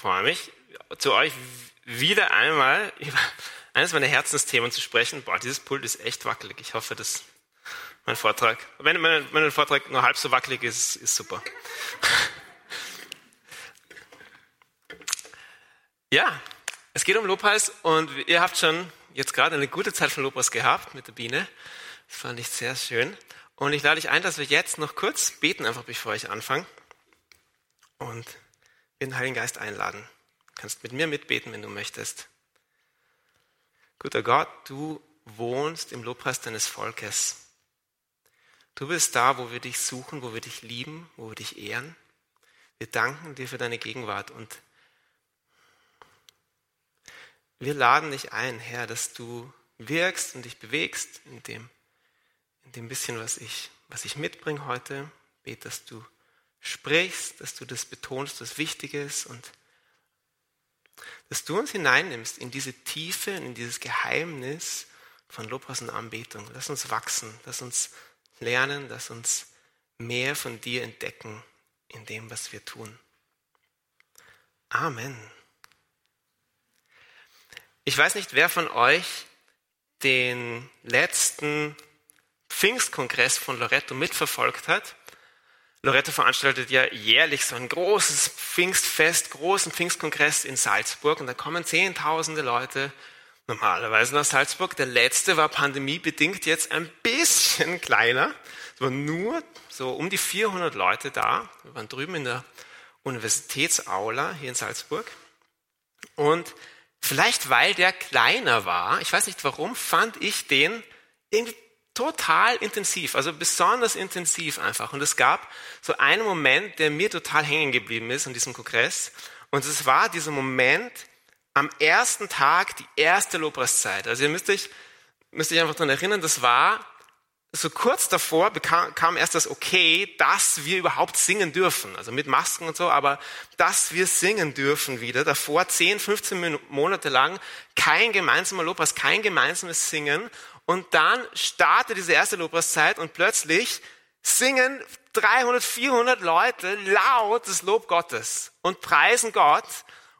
freue mich, zu euch wieder einmal über eines meiner Herzensthemen zu sprechen. Boah, dieses Pult ist echt wackelig. Ich hoffe, dass mein Vortrag, wenn mein, mein Vortrag nur halb so wackelig ist, ist super. Ja, es geht um Lobpreis und ihr habt schon jetzt gerade eine gute Zeit von Lobpreis gehabt mit der Biene. Das fand ich sehr schön. Und ich lade dich ein, dass wir jetzt noch kurz beten, einfach bevor ich anfange. Und den Heiligen Geist einladen. Du kannst mit mir mitbeten, wenn du möchtest. Guter Gott, du wohnst im Lobpreis deines Volkes. Du bist da, wo wir dich suchen, wo wir dich lieben, wo wir dich ehren. Wir danken dir für deine Gegenwart und wir laden dich ein, Herr, dass du wirkst und dich bewegst in dem, in dem bisschen, was ich, was ich mitbringe heute. Bete, dass du sprichst, dass du das betonst, was wichtig ist und dass du uns hineinnimmst in diese Tiefe, in dieses Geheimnis von Lobpreis und Anbetung. Lass uns wachsen, lass uns lernen, lass uns mehr von dir entdecken in dem, was wir tun. Amen. Ich weiß nicht, wer von euch den letzten Pfingstkongress von Loretto mitverfolgt hat. Loretto veranstaltet ja jährlich so ein großes Pfingstfest, großen Pfingstkongress in Salzburg und da kommen zehntausende Leute normalerweise nach Salzburg. Der letzte war pandemiebedingt jetzt ein bisschen kleiner. Es waren nur so um die 400 Leute da. Wir waren drüben in der Universitätsaula hier in Salzburg. Und vielleicht weil der kleiner war, ich weiß nicht warum, fand ich den irgendwie total intensiv, also besonders intensiv einfach. Und es gab so einen Moment, der mir total hängen geblieben ist an diesem Kongress. Und es war dieser Moment am ersten Tag, die erste Lobpreiszeit. Also ihr müsst euch, müsst euch einfach daran erinnern, das war so kurz davor bekam, kam erst das Okay, dass wir überhaupt singen dürfen. Also mit Masken und so, aber dass wir singen dürfen wieder. Davor 10, 15 Monate lang kein gemeinsamer Lobpreis, kein gemeinsames Singen. Und dann startet diese erste Lobpreiszeit und plötzlich singen 300, 400 Leute laut das Lob Gottes und preisen Gott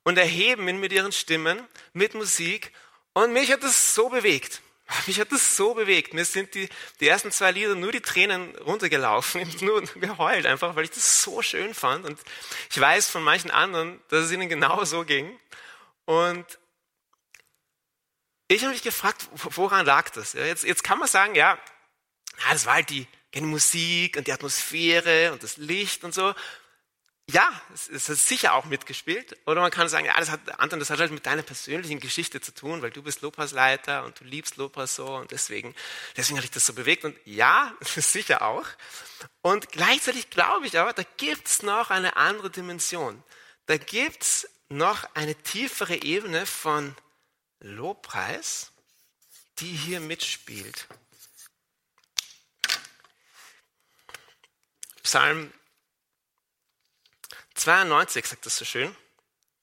und erheben ihn mit ihren Stimmen, mit Musik. Und mich hat das so bewegt. Mich hat das so bewegt. Mir sind die, die ersten zwei Lieder nur die Tränen runtergelaufen, nur geheult einfach, weil ich das so schön fand. Und ich weiß von manchen anderen, dass es ihnen genau so ging. Und ich habe mich gefragt, woran lag das? Ja, jetzt, jetzt kann man sagen, ja, ja, das war halt die, die Musik und die Atmosphäre und das Licht und so. Ja, es, es hat sicher auch mitgespielt. Oder man kann sagen, ja, das hat, Anton, das hat halt mit deiner persönlichen Geschichte zu tun, weil du bist Lopasleiter und du liebst Lopas so und deswegen, deswegen hat dich das so bewegt. Und ja, sicher auch. Und gleichzeitig glaube ich aber, da gibt's noch eine andere Dimension. Da gibt's noch eine tiefere Ebene von Lobpreis, die hier mitspielt. Psalm 92 sagt das so schön.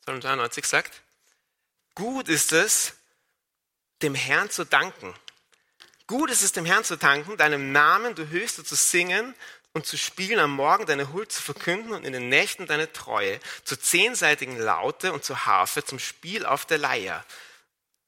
Psalm 92 sagt, gut ist es, dem Herrn zu danken. Gut ist es, dem Herrn zu danken, deinem Namen, du Höchste, zu singen und zu spielen, am Morgen deine Huld zu verkünden und in den Nächten deine Treue, zur zehnseitigen Laute und zur Harfe, zum Spiel auf der Leier.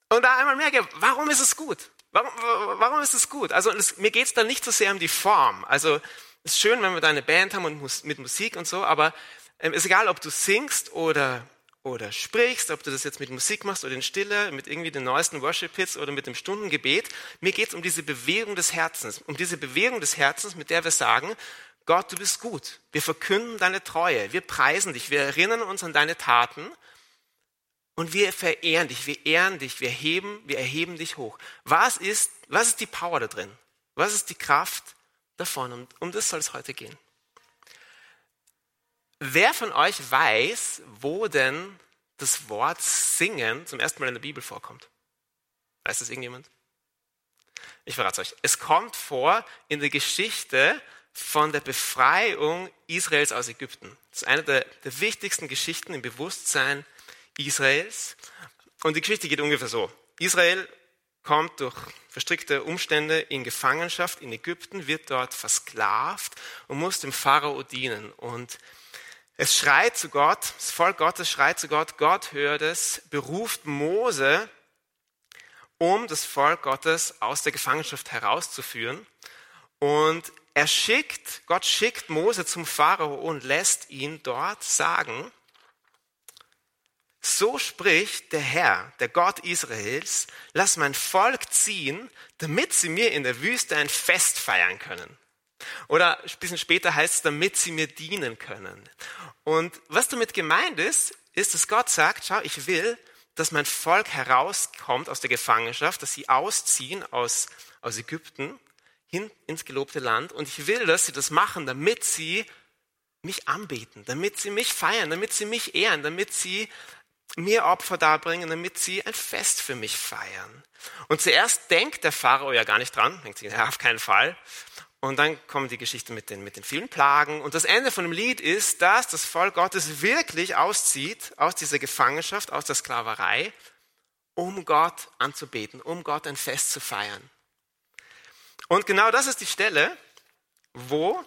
Und da einmal merke, warum ist es gut? Warum, warum ist es gut? Also es, mir geht es da nicht so sehr um die Form. Also es ist schön, wenn wir da eine Band haben und mit Musik und so, aber ähm, ist egal, ob du singst oder, oder sprichst, ob du das jetzt mit Musik machst oder in Stille, mit irgendwie den neuesten Worship-Hits oder mit dem Stundengebet. Mir geht es um diese Bewegung des Herzens, um diese Bewegung des Herzens, mit der wir sagen, Gott, du bist gut. Wir verkünden deine Treue. Wir preisen dich. Wir erinnern uns an deine Taten und wir verehren dich, wir ehren dich, wir heben, wir erheben dich hoch. Was ist, was ist die Power da drin? Was ist die Kraft davon? Und um das soll es heute gehen. Wer von euch weiß, wo denn das Wort singen zum ersten Mal in der Bibel vorkommt? Weiß das irgendjemand? Ich verrate es euch. Es kommt vor in der Geschichte von der Befreiung Israels aus Ägypten. Das ist eine der, der wichtigsten Geschichten im Bewusstsein Israels. Und die Geschichte geht ungefähr so. Israel kommt durch verstrickte Umstände in Gefangenschaft in Ägypten, wird dort versklavt und muss dem Pharao dienen. Und Es schreit zu Gott, das Volk Gottes schreit zu Gott, Gott hört es, beruft Mose, um das Volk Gottes aus der Gefangenschaft herauszuführen. Und er schickt, Gott schickt Mose zum Pharao und lässt ihn dort sagen, so spricht der Herr, der Gott Israels, lass mein Volk ziehen, damit sie mir in der Wüste ein Fest feiern können. Oder ein bisschen später heißt es, damit sie mir dienen können. Und was damit gemeint ist, ist, dass Gott sagt, schau, ich will, dass mein Volk herauskommt aus der Gefangenschaft, dass sie ausziehen aus, aus Ägypten hin ins gelobte Land. Und ich will, dass sie das machen, damit sie mich anbeten, damit sie mich feiern, damit sie mich ehren, damit sie mir Opfer darbringen, damit sie ein Fest für mich feiern. Und zuerst denkt der Pharao ja gar nicht dran, denkt sich, ja, auf keinen Fall. Und dann kommt die Geschichte mit den, mit den vielen Plagen. Und das Ende von dem Lied ist, dass das Volk Gottes wirklich auszieht aus dieser Gefangenschaft, aus der Sklaverei, um Gott anzubeten, um Gott ein Fest zu feiern. Und genau das ist die Stelle, wo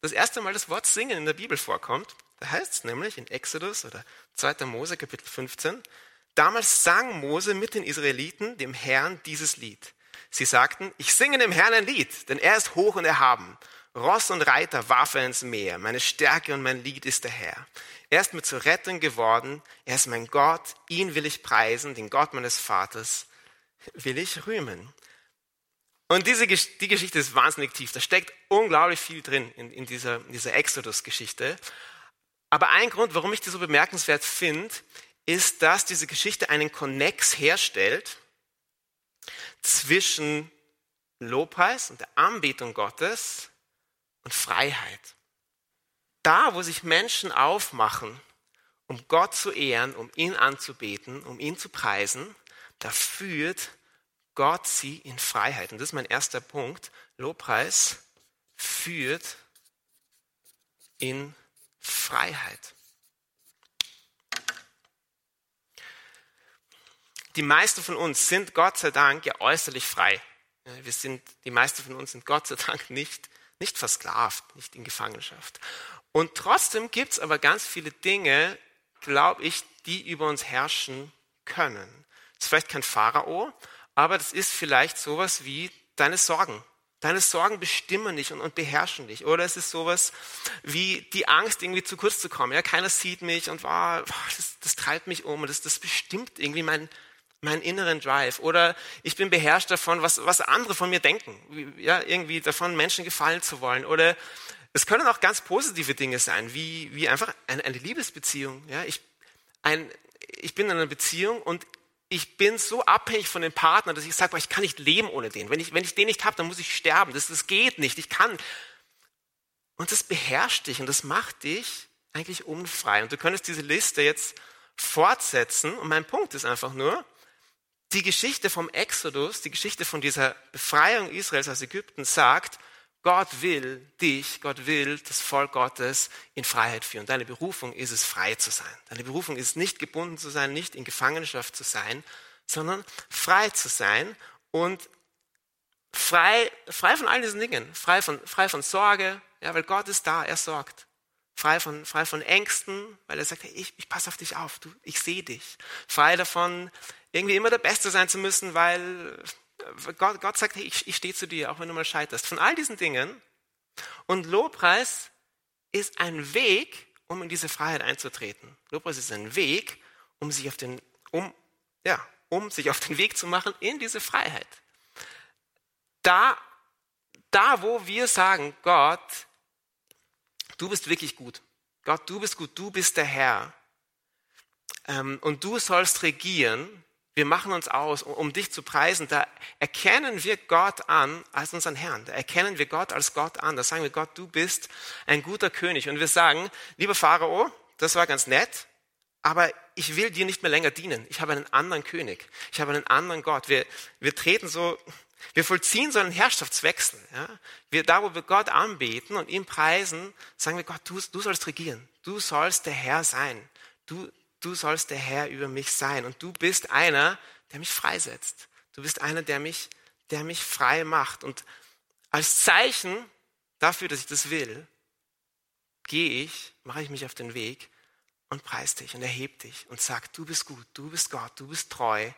das erste Mal das Wort Singen in der Bibel vorkommt. Da heißt es nämlich in Exodus oder 2. Mose Kapitel 15, damals sang Mose mit den Israeliten dem Herrn dieses Lied. Sie sagten, ich singe dem Herrn ein Lied, denn er ist hoch und erhaben. Ross und Reiter warf er ins Meer. Meine Stärke und mein Lied ist der Herr. Er ist mir zur Rettung geworden. Er ist mein Gott. Ihn will ich preisen, den Gott meines Vaters will ich rühmen. Und diese, die Geschichte ist wahnsinnig tief. Da steckt unglaublich viel drin in, in dieser, in dieser Exodus-Geschichte. Aber ein Grund, warum ich die so bemerkenswert finde, ist, dass diese Geschichte einen Konnex herstellt zwischen Lobpreis und der Anbetung Gottes und Freiheit. Da, wo sich Menschen aufmachen, um Gott zu ehren, um ihn anzubeten, um ihn zu preisen, da führt Gott sie in Freiheit. Und das ist mein erster Punkt. Lobpreis führt in Freiheit. die meisten von uns sind Gott sei Dank ja äußerlich frei. Wir sind, die meisten von uns sind Gott sei Dank nicht, nicht versklavt, nicht in Gefangenschaft. Und trotzdem gibt es aber ganz viele Dinge, glaube ich, die über uns herrschen können. Das ist vielleicht kein Pharao, aber das ist vielleicht sowas wie deine Sorgen. Deine Sorgen bestimmen dich und, und, beherrschen dich. Oder es ist sowas wie die Angst, irgendwie zu kurz zu kommen. Ja, keiner sieht mich und wow, das, das treibt mich um und das, das bestimmt irgendwie mein, meinen inneren Drive oder ich bin beherrscht davon, was, was andere von mir denken, ja, irgendwie davon Menschen gefallen zu wollen oder es können auch ganz positive Dinge sein, wie, wie einfach eine, eine Liebesbeziehung. Ja, ich, ein, ich bin in einer Beziehung und ich bin so abhängig von dem Partner, dass ich sage, ich kann nicht leben ohne den. Wenn ich, wenn ich den nicht habe, dann muss ich sterben. Das, das geht nicht. Ich kann. Und das beherrscht dich und das macht dich eigentlich unfrei. Und du könntest diese Liste jetzt fortsetzen. Und mein Punkt ist einfach nur, die Geschichte vom Exodus, die Geschichte von dieser Befreiung Israels aus Ägypten sagt, Gott will dich, Gott will das Volk Gottes in Freiheit führen. Deine Berufung ist es, frei zu sein. Deine Berufung ist nicht gebunden zu sein, nicht in Gefangenschaft zu sein, sondern frei zu sein und frei, frei von all diesen Dingen, frei von, frei von Sorge, ja, weil Gott ist da, er sorgt. Frei von, frei von Ängsten, weil er sagt, hey, ich, ich passe auf dich auf, du, ich sehe dich. Frei davon, irgendwie immer der Beste sein zu müssen, weil Gott, Gott sagt, hey, ich, ich stehe zu dir, auch wenn du mal scheiterst. Von all diesen Dingen. Und Lobpreis ist ein Weg, um in diese Freiheit einzutreten. Lobpreis ist ein Weg, um sich auf den, um, ja, um sich auf den Weg zu machen in diese Freiheit. Da, da, wo wir sagen, Gott, du bist wirklich gut. Gott, du bist gut, du bist der Herr. Ähm, und du sollst regieren, wir machen uns aus, um dich zu preisen, da erkennen wir Gott an als unseren Herrn. Da erkennen wir Gott als Gott an. Da sagen wir, Gott, du bist ein guter König. Und wir sagen, lieber Pharao, das war ganz nett, aber ich will dir nicht mehr länger dienen. Ich habe einen anderen König. Ich habe einen anderen Gott. Wir, wir treten so, wir vollziehen so einen Herrschaftswechsel. Ja? Wir, da, wo wir Gott anbeten und ihn preisen, sagen wir, Gott, du, du sollst regieren. Du sollst der Herr sein. Du, du sollst der Herr über mich sein und du bist einer, der mich freisetzt. Du bist einer, der mich, der mich frei macht. Und als Zeichen dafür, dass ich das will, gehe ich, mache ich mich auf den Weg und preis dich und erhebe dich und sag, du bist gut, du bist Gott, du bist treu.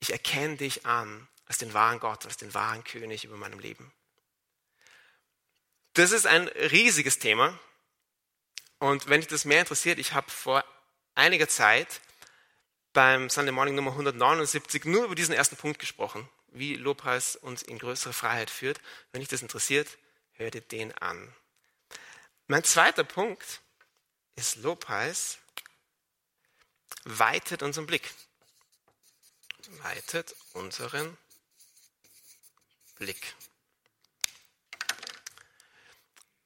Ich erkenne dich an als den wahren Gott, als den wahren König über meinem Leben. Das ist ein riesiges Thema. Und wenn dich das mehr interessiert, ich habe vor einiger Zeit beim Sunday Morning Nummer 179 nur über diesen ersten Punkt gesprochen, wie Lobpreis uns in größere Freiheit führt. Wenn dich das interessiert, hör dir den an. Mein zweiter Punkt ist Lobpreis weitet unseren Blick. Weitet unseren Blick.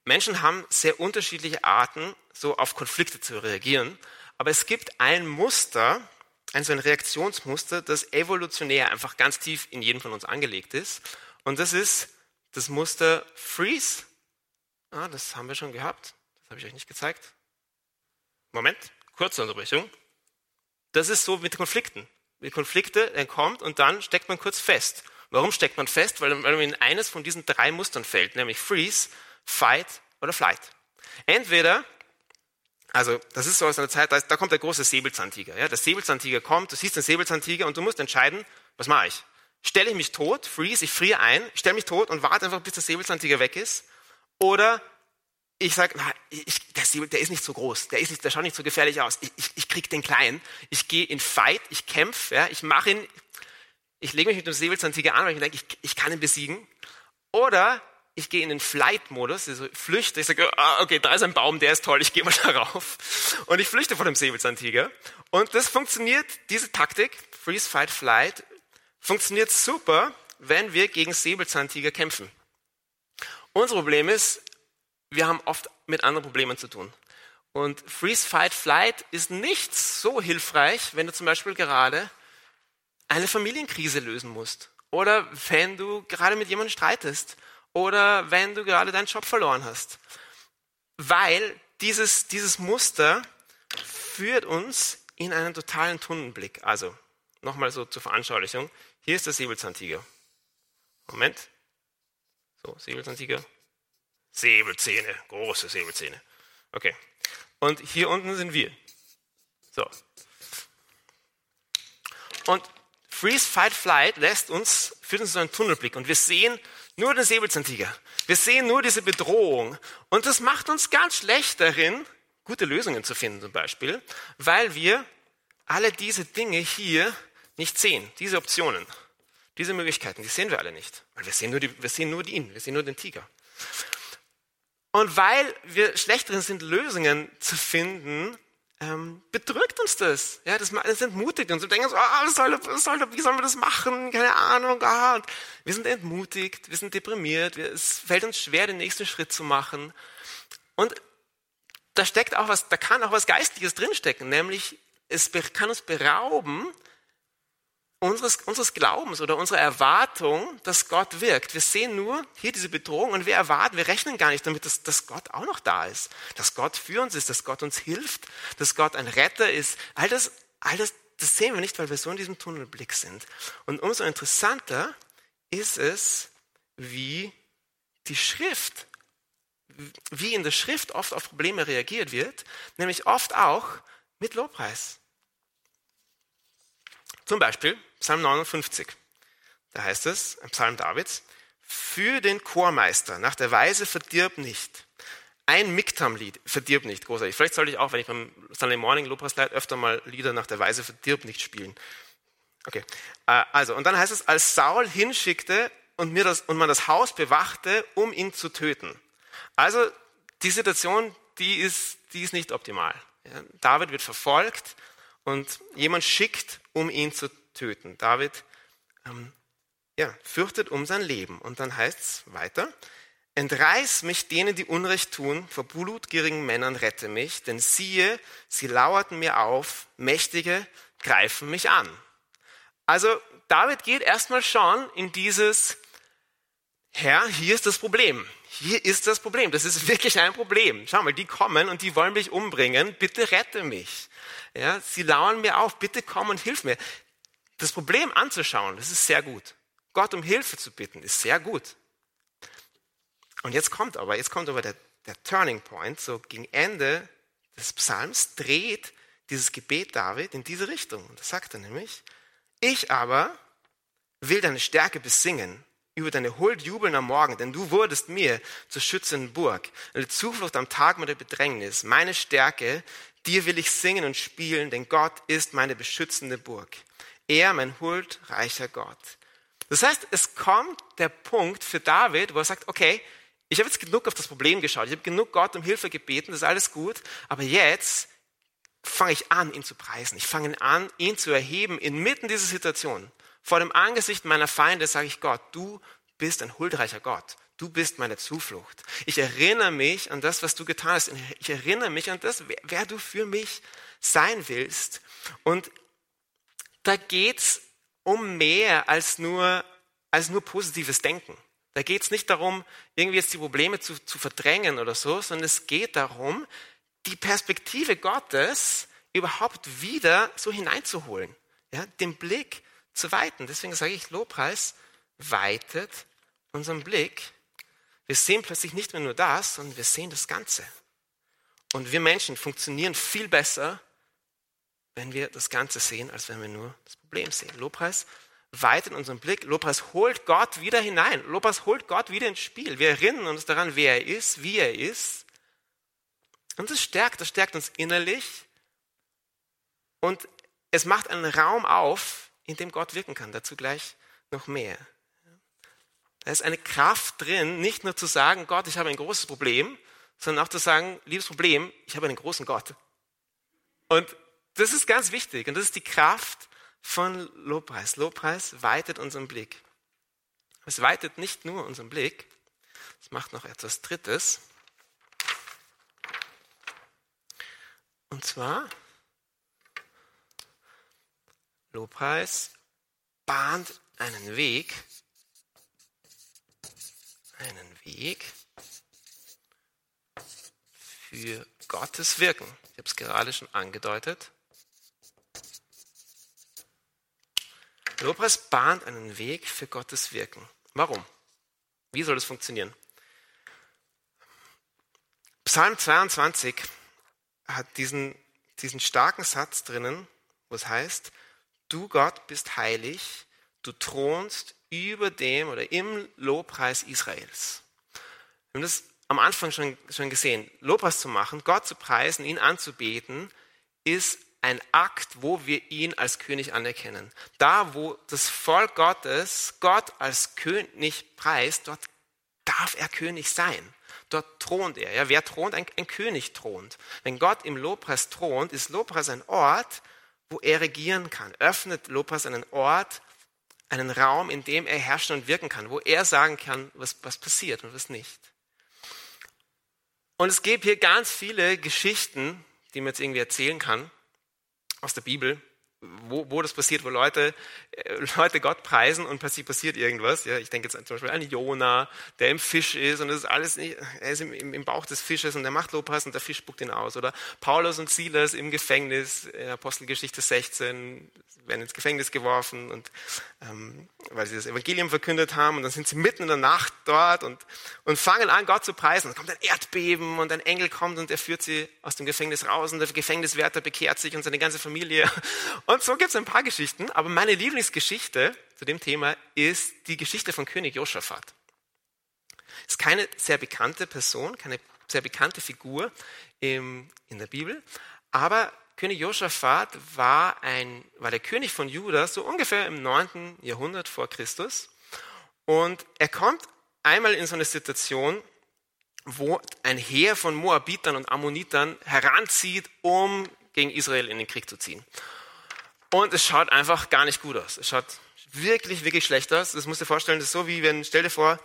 Menschen haben sehr unterschiedliche Arten, so auf Konflikte zu reagieren. Aber es gibt ein Muster, ein so ein Reaktionsmuster, das evolutionär einfach ganz tief in jedem von uns angelegt ist. Und das ist das Muster Freeze. Ah, das haben wir schon gehabt. Das habe ich euch nicht gezeigt. Moment, kurze Unterbrechung. Das ist so mit Konflikten. Mit Konflikte, er kommt und dann steckt man kurz fest. Warum steckt man fest? Weil man in eines von diesen drei Mustern fällt, nämlich Freeze, Fight oder Flight. Entweder also, das ist so aus einer Zeit, da, ist, da kommt der große Säbelzahntiger. Ja? Der Säbelzahntiger kommt, du siehst den Säbelzahntiger und du musst entscheiden, was mache ich? Stelle ich mich tot, freeze, ich friere ein, stelle mich tot und warte einfach, bis der Säbelzahntiger weg ist? Oder ich sage, der Säbel, der ist nicht so groß, der, ist nicht, der schaut nicht so gefährlich aus, ich, ich, ich krieg den kleinen, ich gehe in Fight, ich kämpfe, ja? ich mache ihn, ich lege mich mit dem Säbelzahntiger an, weil ich denke, ich, ich kann ihn besiegen. Oder ich gehe in den Flight-Modus, also flüchte, ich sage, ah, okay, da ist ein Baum, der ist toll, ich gehe mal darauf. Und ich flüchte vor dem Säbelzahntiger. Und das funktioniert, diese Taktik, Freeze, Fight, Flight, funktioniert super, wenn wir gegen Säbelzahntiger kämpfen. Unser Problem ist, wir haben oft mit anderen Problemen zu tun. Und Freeze, Fight, Flight ist nicht so hilfreich, wenn du zum Beispiel gerade eine Familienkrise lösen musst. Oder wenn du gerade mit jemandem streitest oder wenn du gerade deinen Job verloren hast. Weil dieses, dieses Muster führt uns in einen totalen Tunnelblick. Also, nochmal so zur Veranschaulichung. Hier ist der Säbelzahntiger. Moment. So, Säbelzahntiger. Säbelzähne, große Säbelzähne. Okay. Und hier unten sind wir. So. Und Freeze, Fight, Flight lässt uns, führt uns in einen Tunnelblick. Und wir sehen nur den Säbelzahntiger. Wir sehen nur diese Bedrohung. Und das macht uns ganz schlecht darin, gute Lösungen zu finden zum Beispiel, weil wir alle diese Dinge hier nicht sehen, diese Optionen, diese Möglichkeiten, die sehen wir alle nicht. Weil wir sehen nur, die, wir sehen nur ihn, wir sehen nur den Tiger. Und weil wir schlecht drin sind, Lösungen zu finden, ähm, bedrückt uns das. Ja, das, das entmutigt uns. Wir denken so, oh, soll, soll, wie sollen wir das machen? Keine Ahnung. Oh. wir sind entmutigt, wir sind deprimiert, wir, es fällt uns schwer, den nächsten Schritt zu machen. Und da steckt auch was, da kann auch was Geistiges drinstecken, nämlich es kann uns berauben unseres, unseres Glaubens oder unserer Erwartung, dass Gott wirkt. Wir sehen nur hier diese Bedrohung und wir erwarten, wir rechnen gar nicht damit, dass, dass Gott auch noch da ist, dass Gott für uns ist, dass Gott uns hilft, dass Gott ein Retter ist. All das, all das, das sehen wir nicht, weil wir so in diesem Tunnelblick sind. Und umso interessanter ist es, wie die Schrift, wie in der Schrift oft auf Probleme reagiert wird, nämlich oft auch mit Lobpreis. Zum Beispiel Psalm 59. Da heißt es, ein Psalm Davids, für den Chormeister nach der Weise verdirb nicht. Ein Miktam-Lied verdirb nicht, großartig. Vielleicht sollte ich auch, wenn ich beim Sunday Morning Lobpreisleid öfter mal Lieder nach der Weise verdirb nicht spielen. Okay. Äh, also, und dann heißt es, als Saul hinschickte und, mir das, und man das Haus bewachte, um ihn zu töten. Also, die Situation, die ist, die ist nicht optimal. David wird verfolgt und jemand schickt, um ihn zu töten. David ähm, ja, fürchtet um sein Leben. Und dann heißt es weiter, Entreiß mich denen, die Unrecht tun, vor blutgierigen Männern rette mich, denn siehe, sie lauerten mir auf, Mächtige greifen mich an. Also David geht erstmal schon in dieses, Herr, hier ist das Problem. Hier ist das Problem. Das ist wirklich ein Problem. Schau mal, die kommen und die wollen mich umbringen. Bitte rette mich. Ja, sie lauern mir auf, bitte komm und hilf mir. Das Problem anzuschauen, das ist sehr gut. Gott um Hilfe zu bitten, ist sehr gut. Und jetzt kommt aber, jetzt kommt aber der, der Turning Point, so gegen Ende des Psalms, dreht dieses Gebet David in diese Richtung. Und da sagt er nämlich, ich aber will deine Stärke besingen, über deine Huld jubeln am Morgen, denn du wurdest mir zur schützenden Burg, eine Zuflucht am Tag meiner Bedrängnis, meine Stärke, dir will ich singen und spielen, denn Gott ist meine beschützende Burg. Er, mein huldreicher Gott. Das heißt, es kommt der Punkt für David, wo er sagt, okay, ich habe jetzt genug auf das Problem geschaut, ich habe genug Gott um Hilfe gebeten, das ist alles gut, aber jetzt fange ich an, ihn zu preisen. Ich fange an, ihn zu erheben inmitten dieser Situation. Vor dem Angesicht meiner Feinde sage ich Gott, du bist ein huldreicher Gott. Du bist meine Zuflucht. Ich erinnere mich an das, was du getan hast. Ich erinnere mich an das, wer, wer du für mich sein willst. Und da geht's um mehr als nur, als nur positives Denken. Da geht's nicht darum, irgendwie jetzt die Probleme zu, zu verdrängen oder so, sondern es geht darum, die Perspektive Gottes überhaupt wieder so hineinzuholen, ja, den Blick zu weiten. Deswegen sage ich, Lobpreis weitet unseren Blick. Wir sehen plötzlich nicht mehr nur das, sondern wir sehen das Ganze. Und wir Menschen funktionieren viel besser, wenn wir das Ganze sehen, als wenn wir nur das Problem sehen. Lobpreis weitet unseren Blick. Lobpreis holt Gott wieder hinein. Lobpreis holt Gott wieder ins Spiel. Wir erinnern uns daran, wer er ist, wie er ist. Und das stärkt, das stärkt uns innerlich. Und es macht einen Raum auf, in dem Gott wirken kann. Dazu gleich noch mehr. Da ist eine Kraft drin, nicht nur zu sagen, Gott, ich habe ein großes Problem, sondern auch zu sagen, liebes Problem, ich habe einen großen Gott. Und das ist ganz wichtig. Und das ist die Kraft von Lobpreis. Lobpreis weitet unseren Blick. Es weitet nicht nur unseren Blick, es macht noch etwas Drittes. Und zwar, Lobpreis bahnt einen Weg, einen Weg für Gottes Wirken. Ich habe es gerade schon angedeutet. Lobpreis bahnt einen Weg für Gottes Wirken. Warum? Wie soll das funktionieren? Psalm 22 hat diesen, diesen starken Satz drinnen, wo es heißt, du Gott bist heilig, du thronst über dem oder im Lobpreis Israels. Wir haben das am Anfang schon, schon gesehen. Lobpreis zu machen, Gott zu preisen, ihn anzubeten, ist ein Akt, wo wir ihn als König anerkennen. Da, wo das Volk Gottes Gott als König preist, dort darf er König sein. Dort thront er. Ja, wer thront? Ein, ein König thront. Wenn Gott im Lobpreis thront, ist Lobpreis ein Ort, wo er regieren kann. Öffnet Lobpreis einen Ort, einen Raum, in dem er herrschen und wirken kann, wo er sagen kann, was, was passiert und was nicht. Und es gibt hier ganz viele Geschichten, die man jetzt irgendwie erzählen kann aus der Bibel, wo, wo das passiert, wo Leute, äh, Leute Gott preisen und plötzlich passiert irgendwas. Ja, ich denke jetzt zum Beispiel an Jona, der im Fisch ist und das ist alles nicht, er ist im, im, Bauch des Fisches und er macht Lobpreis und der Fisch spuckt ihn aus. Oder Paulus und Silas im Gefängnis, in Apostelgeschichte 16, werden ins Gefängnis geworfen und ähm, weil sie das Evangelium verkündet haben und dann sind sie mitten in der Nacht dort und, und fangen an, Gott zu preisen. Dann kommt ein Erdbeben und ein Engel kommt und er führt sie aus dem Gefängnis raus und der Gefängniswärter bekehrt sich und seine ganze Familie. Und so gibt es ein paar Geschichten, aber meine Lieblingsgeschichte zu dem Thema ist die Geschichte von König Josaphat. Ist keine sehr bekannte Person, keine sehr bekannte Figur in der Bibel, aber König Josaphat war, ein, war der König von Juda, so ungefähr im 9. Jahrhundert vor Christus. Und er kommt einmal in so eine Situation, wo ein Heer von Moabitern und Ammonitern heranzieht, um gegen Israel in den Krieg zu ziehen. Und es schaut einfach gar nicht gut aus. Es schaut wirklich, wirklich schlecht aus. Das musst du dir vorstellen, das ist so wie wenn, stell dir vor,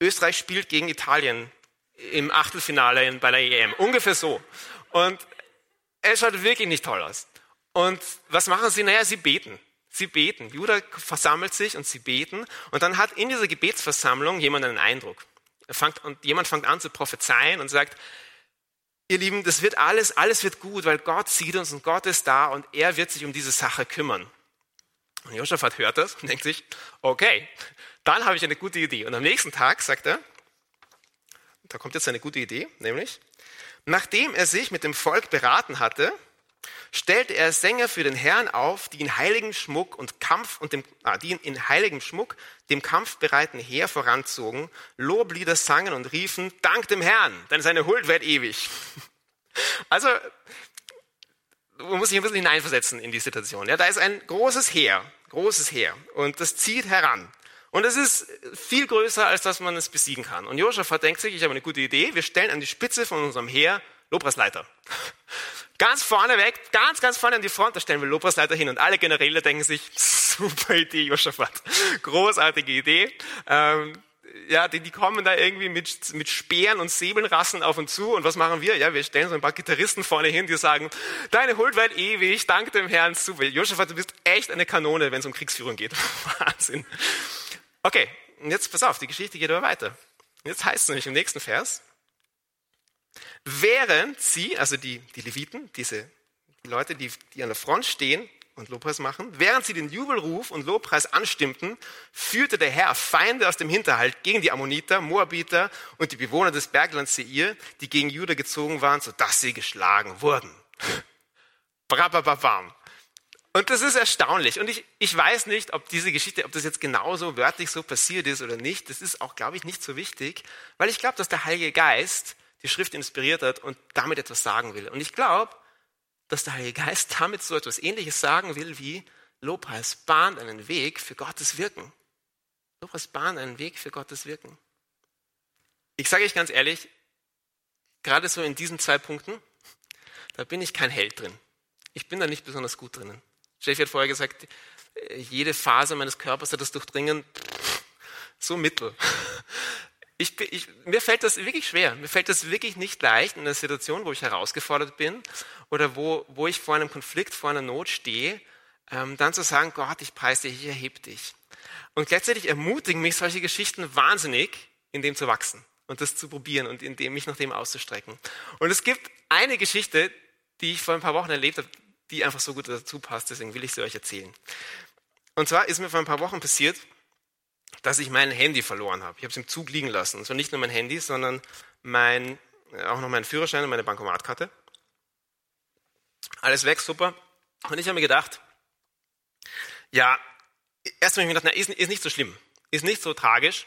Österreich spielt gegen Italien im Achtelfinale bei der EM. Ungefähr so. Und es schaut wirklich nicht toll aus. Und was machen sie? Naja, sie beten. Sie beten. Judah versammelt sich und sie beten. Und dann hat in dieser Gebetsversammlung jemand einen Eindruck. Und jemand fängt an zu prophezeien und sagt, ihr Lieben, das wird alles, alles wird gut, weil Gott sieht uns und Gott ist da und er wird sich um diese Sache kümmern. Und Josaphat hört das und denkt sich, okay, dann habe ich eine gute Idee. Und am nächsten Tag sagt er, da kommt jetzt eine gute Idee, nämlich, nachdem er sich mit dem Volk beraten hatte, stellte er Sänger für den Herrn auf, die in heiligem Schmuck und Kampf und dem, ah, die in heiligem Schmuck dem kampfbereiten Heer voranzogen, Loblieder sangen und riefen, Dank dem Herrn, denn seine Huld wird ewig. Also, man muss sich ein bisschen hineinversetzen in die Situation. Ja, da ist ein großes Heer, großes Heer, und das zieht heran. Und es ist viel größer, als dass man es besiegen kann. Und Josaphat denkt sich, ich habe eine gute Idee, wir stellen an die Spitze von unserem Heer Lobpreisleiter. Ganz vorne weg, ganz, ganz vorne an die Front, da stellen wir Lobpreisleiter hin und alle Generäle denken sich, super Idee, Josaphat. Großartige Idee. Ähm, ja, die, die kommen da irgendwie mit, mit Speeren und Säbelrassen auf uns zu und was machen wir? Ja, wir stellen so ein paar Gitarristen vorne hin, die sagen, deine Huld wird ewig, dank dem Herrn, super. Josaphat, du bist echt eine Kanone, wenn es um Kriegsführung geht. Wahnsinn. Okay, und jetzt pass auf, die Geschichte geht aber weiter. Jetzt heißt es nämlich im nächsten Vers, Während sie, also die, die Leviten, diese die Leute, die, die an der Front stehen und Lobpreis machen, während sie den Jubelruf und Lobpreis anstimmten, führte der Herr Feinde aus dem Hinterhalt gegen die Ammoniter, Moabiter und die Bewohner des Berglands Seir, die gegen Juda gezogen waren, sodass sie geschlagen wurden. Brabababam. Und das ist erstaunlich. Und ich, ich weiß nicht, ob diese Geschichte, ob das jetzt genauso wörtlich so passiert ist oder nicht. Das ist auch, glaube ich, nicht so wichtig, weil ich glaube, dass der Heilige Geist die Schrift inspiriert hat und damit etwas sagen will. Und ich glaube, dass der Heilige Geist damit so etwas Ähnliches sagen will wie Lobpreis bahnt einen Weg für Gottes Wirken. Lobpreis bahnt einen Weg für Gottes Wirken. Ich sage euch ganz ehrlich, gerade so in diesen zwei Punkten, da bin ich kein Held drin. Ich bin da nicht besonders gut drinnen. Jeffy hat vorher gesagt, jede Phase meines Körpers hat das Durchdringen so mittel. Ich, ich, mir fällt das wirklich schwer. Mir fällt das wirklich nicht leicht in einer Situation, wo ich herausgefordert bin oder wo, wo ich vor einem Konflikt, vor einer Not stehe, ähm, dann zu sagen, Gott, ich preise dich, ich erhebe dich. Und gleichzeitig ermutigen mich solche Geschichten wahnsinnig, in dem zu wachsen und das zu probieren und in dem mich nach dem auszustrecken. Und es gibt eine Geschichte, die ich vor ein paar Wochen erlebt habe, die einfach so gut dazu passt, deswegen will ich sie euch erzählen. Und zwar ist mir vor ein paar Wochen passiert, dass ich mein Handy verloren habe. Ich habe es im Zug liegen lassen. Und zwar nicht nur mein Handy, sondern mein, äh, auch noch meinen Führerschein und meine Bankomatkarte. Alles weg, super. Und ich habe mir gedacht, ja, erst habe ich mir gedacht, na, ist, ist nicht so schlimm, ist nicht so tragisch,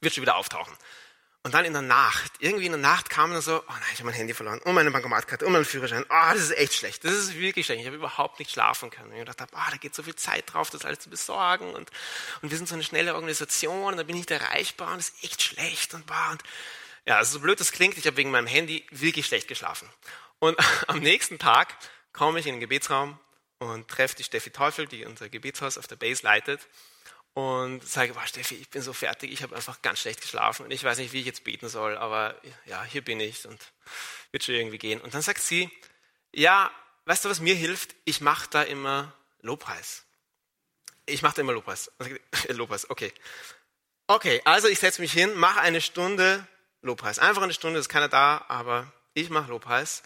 wird schon wieder auftauchen. Und dann in der Nacht, irgendwie in der Nacht kam dann so, oh nein, ich habe mein Handy verloren und meine Bankomatkarte und meinen Führerschein. Oh, das ist echt schlecht. Das ist wirklich schlecht. Ich habe überhaupt nicht schlafen können. Und ich dachte, oh, da geht so viel Zeit drauf, das alles zu besorgen. Und, und wir sind so eine schnelle Organisation und da bin ich nicht erreichbar und das ist echt schlecht. Und, boah, und ja, also so blöd das klingt, ich habe wegen meinem Handy wirklich schlecht geschlafen. Und am nächsten Tag komme ich in den Gebetsraum und treffe die Steffi Teufel, die unser Gebetshaus auf der Base leitet und sage, boah, Steffi, ich bin so fertig, ich habe einfach ganz schlecht geschlafen und ich weiß nicht, wie ich jetzt beten soll, aber ja, hier bin ich und wird schon irgendwie gehen. Und dann sagt sie, ja, weißt du, was mir hilft? Ich mache da immer Lobpreis. Ich mache da immer Lobpreis. Lobpreis, okay. Okay, also ich setze mich hin, mache eine Stunde Lobpreis. Einfach eine Stunde, ist keiner da, aber ich mache Lobpreis.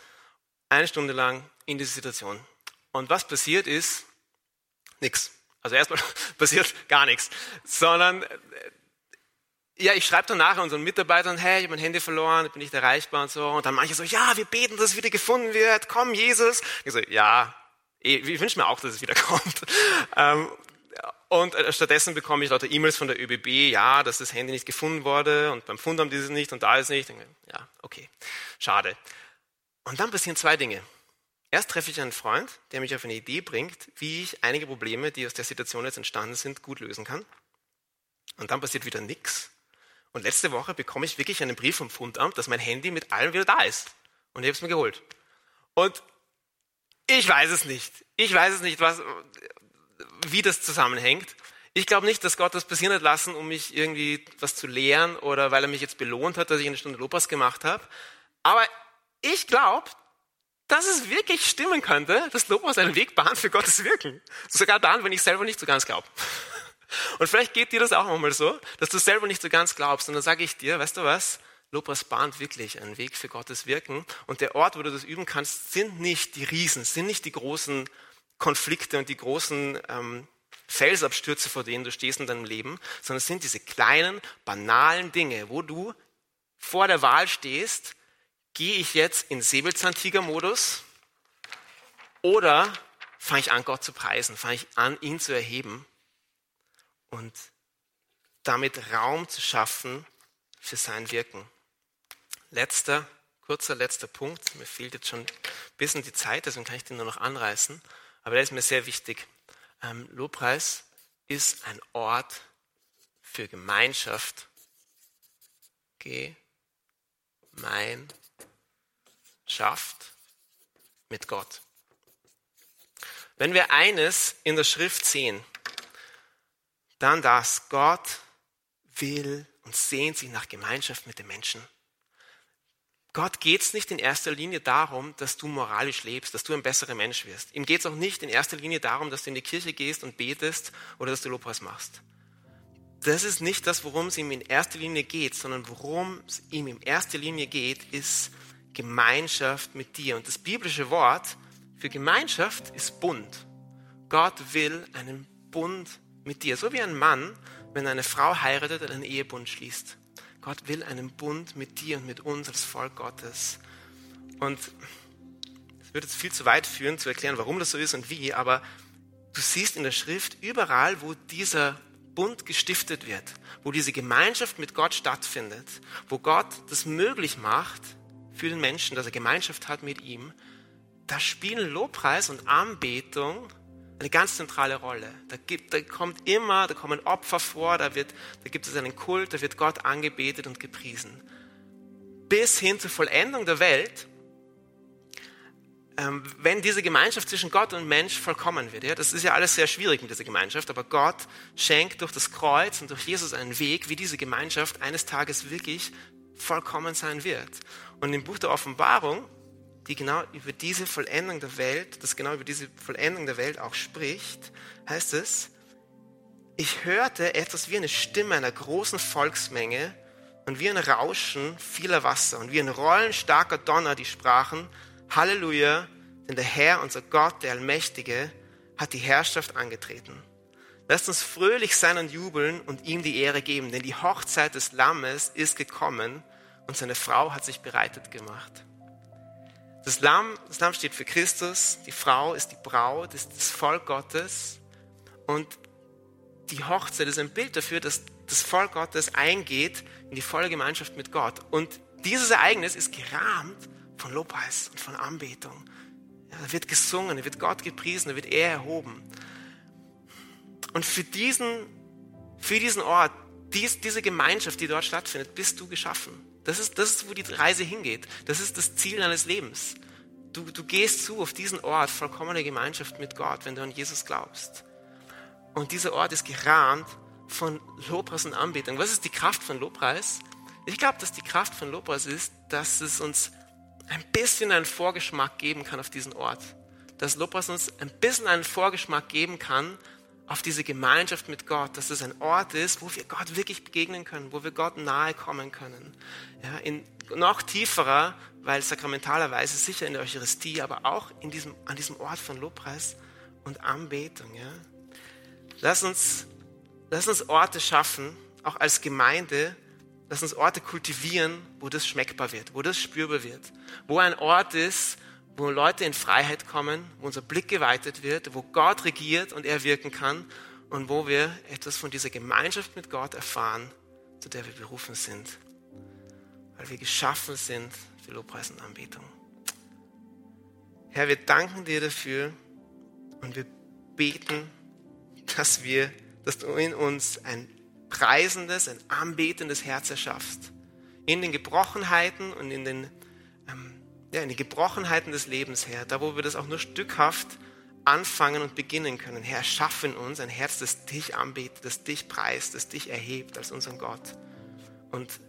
Eine Stunde lang in dieser Situation. Und was passiert ist, nichts. Also erstmal passiert gar nichts, sondern äh, ja, ich schreibe dann nachher unseren Mitarbeitern, hey, ich habe mein Handy verloren, ich bin nicht erreichbar und so. Und dann manche so, ja, wir beten, dass es wieder gefunden wird. Komm, Jesus. Ich so, ja, eh, ich wünsche mir auch, dass es wieder kommt. Ähm, und äh, stattdessen bekomme ich lauter E-Mails von der ÖBB, ja, dass das Handy nicht gefunden wurde und beim Fund haben die es nicht und da ist nicht. Ja, okay, schade. Und dann passieren zwei Dinge. Erst treffe ich einen Freund, der mich auf eine Idee bringt, wie ich einige Probleme, die aus der Situation jetzt entstanden sind, gut lösen kann. Und dann passiert wieder nichts. Und letzte Woche bekomme ich wirklich einen Brief vom Fundamt, dass mein Handy mit allem wieder da ist. Und ich habe es mir geholt. Und ich weiß es nicht. Ich weiß es nicht, was, wie das zusammenhängt. Ich glaube nicht, dass Gott das passieren hat lassen, um mich irgendwie was zu lehren oder weil er mich jetzt belohnt hat, dass ich eine Stunde Lopas gemacht habe. Aber ich glaube, dass es wirklich stimmen könnte, dass Lobpreis einen Weg bahnt für Gottes Wirken. Sogar dann, wenn ich selber nicht so ganz glaube. Und vielleicht geht dir das auch manchmal so, dass du selber nicht so ganz glaubst. Und dann sage ich dir, weißt du was? Lobpreis bahnt wirklich einen Weg für Gottes Wirken. Und der Ort, wo du das üben kannst, sind nicht die Riesen, sind nicht die großen Konflikte und die großen ähm, Felsabstürze, vor denen du stehst in deinem Leben, sondern es sind diese kleinen, banalen Dinge, wo du vor der Wahl stehst, gehe ich jetzt in Säbelzahntiger-Modus oder fange ich an, Gott zu preisen, fange ich an, ihn zu erheben und damit Raum zu schaffen für sein Wirken. Letzter, kurzer letzter Punkt. Mir fehlt jetzt schon ein bisschen die Zeit, deswegen kann ich den nur noch anreißen. Aber der ist mir sehr wichtig. Ähm, Lobpreis ist ein Ort für Gemeinschaft. Gemeinschaft mit Gott. Wenn wir eines in der Schrift sehen, dann das, Gott will und sehnt sich nach Gemeinschaft mit den Menschen. Gott geht es nicht in erster Linie darum, dass du moralisch lebst, dass du ein besserer Mensch wirst. Ihm geht es auch nicht in erster Linie darum, dass du in die Kirche gehst und betest oder dass du Lobpreis machst. Das ist nicht das, worum es ihm in erster Linie geht, sondern worum es ihm in erster Linie geht, ist Gemeinschaft mit dir. Und das biblische Wort für Gemeinschaft ist Bund. Gott will einen Bund mit dir. So wie ein Mann, wenn eine Frau heiratet und einen Ehebund schließt. Gott will einen Bund mit dir und mit uns als Volk Gottes. Und es würde jetzt viel zu weit führen, zu erklären, warum das so ist und wie, aber du siehst in der Schrift überall, wo dieser Bund gestiftet wird, wo diese Gemeinschaft mit Gott stattfindet, wo Gott das möglich macht für den Menschen, dass er Gemeinschaft hat mit ihm, da spielen Lobpreis und Anbetung eine ganz zentrale Rolle. Da, gibt, da kommt immer, da kommen Opfer vor, da, wird, da gibt es einen Kult, da wird Gott angebetet und gepriesen. Bis hin zur Vollendung der Welt, ähm, wenn diese Gemeinschaft zwischen Gott und Mensch vollkommen wird. Ja, das ist ja alles sehr schwierig mit dieser Gemeinschaft, aber Gott schenkt durch das Kreuz und durch Jesus einen Weg, wie diese Gemeinschaft eines Tages wirklich vollkommen sein wird. Und im Buch der Offenbarung die genau über diese Vollendung der Welt, das genau über diese Vollendung der Welt auch spricht, heißt es, ich hörte etwas wie eine Stimme einer großen Volksmenge und wie ein Rauschen vieler Wasser und wie ein Rollen starker Donner, die sprachen, Halleluja, denn der Herr, unser Gott, der Allmächtige, hat die Herrschaft angetreten. Lasst uns fröhlich sein und jubeln und ihm die Ehre geben, denn die Hochzeit des Lammes ist gekommen und seine Frau hat sich bereitet gemacht. Das Lamm, das Lamm steht für Christus, die Frau ist die Braut, ist das Volk Gottes und die Hochzeit ist ein Bild dafür, dass das Volk Gottes eingeht in die volle Gemeinschaft mit Gott. Und dieses Ereignis ist gerahmt von Lobpreis und von Anbetung. Da wird gesungen, da wird Gott gepriesen, da wird er erhoben. Und für diesen, für diesen Ort, dies, diese Gemeinschaft, die dort stattfindet, bist du geschaffen. Das ist, das ist, wo die Reise hingeht. Das ist das Ziel deines Lebens. Du, du gehst zu auf diesen Ort, vollkommene Gemeinschaft mit Gott, wenn du an Jesus glaubst. Und dieser Ort ist gerahmt von Lobpreis und Anbetung. Was ist die Kraft von Lobpreis? Ich glaube, dass die Kraft von Lobpreis ist, dass es uns ein bisschen einen Vorgeschmack geben kann auf diesen Ort. Dass Lobpreis uns ein bisschen einen Vorgeschmack geben kann auf diese Gemeinschaft mit Gott, dass es ein Ort ist, wo wir Gott wirklich begegnen können, wo wir Gott nahe kommen können. Ja, in noch tieferer, weil sakramentalerweise sicher in der Eucharistie, aber auch in diesem, an diesem Ort von Lobpreis und Anbetung. Ja. Lass, uns, lass uns Orte schaffen, auch als Gemeinde, lass uns Orte kultivieren, wo das schmeckbar wird, wo das spürbar wird, wo ein Ort ist, wo Leute in Freiheit kommen, wo unser Blick geweitet wird, wo Gott regiert und er wirken kann und wo wir etwas von dieser Gemeinschaft mit Gott erfahren, zu der wir berufen sind, weil wir geschaffen sind für Lobpreis und Anbetung. Herr, wir danken dir dafür und wir beten, dass wir, dass du in uns ein preisendes, ein anbetendes Herz erschaffst. In den Gebrochenheiten und in den ja, in die Gebrochenheiten des Lebens, Herr, da wo wir das auch nur stückhaft anfangen und beginnen können. Herr, schaff in uns ein Herz, das dich anbetet, das dich preist, das dich erhebt als unseren Gott. Und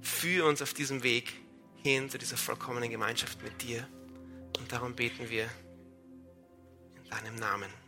führe uns auf diesem Weg hin zu dieser vollkommenen Gemeinschaft mit dir. Und darum beten wir in deinem Namen.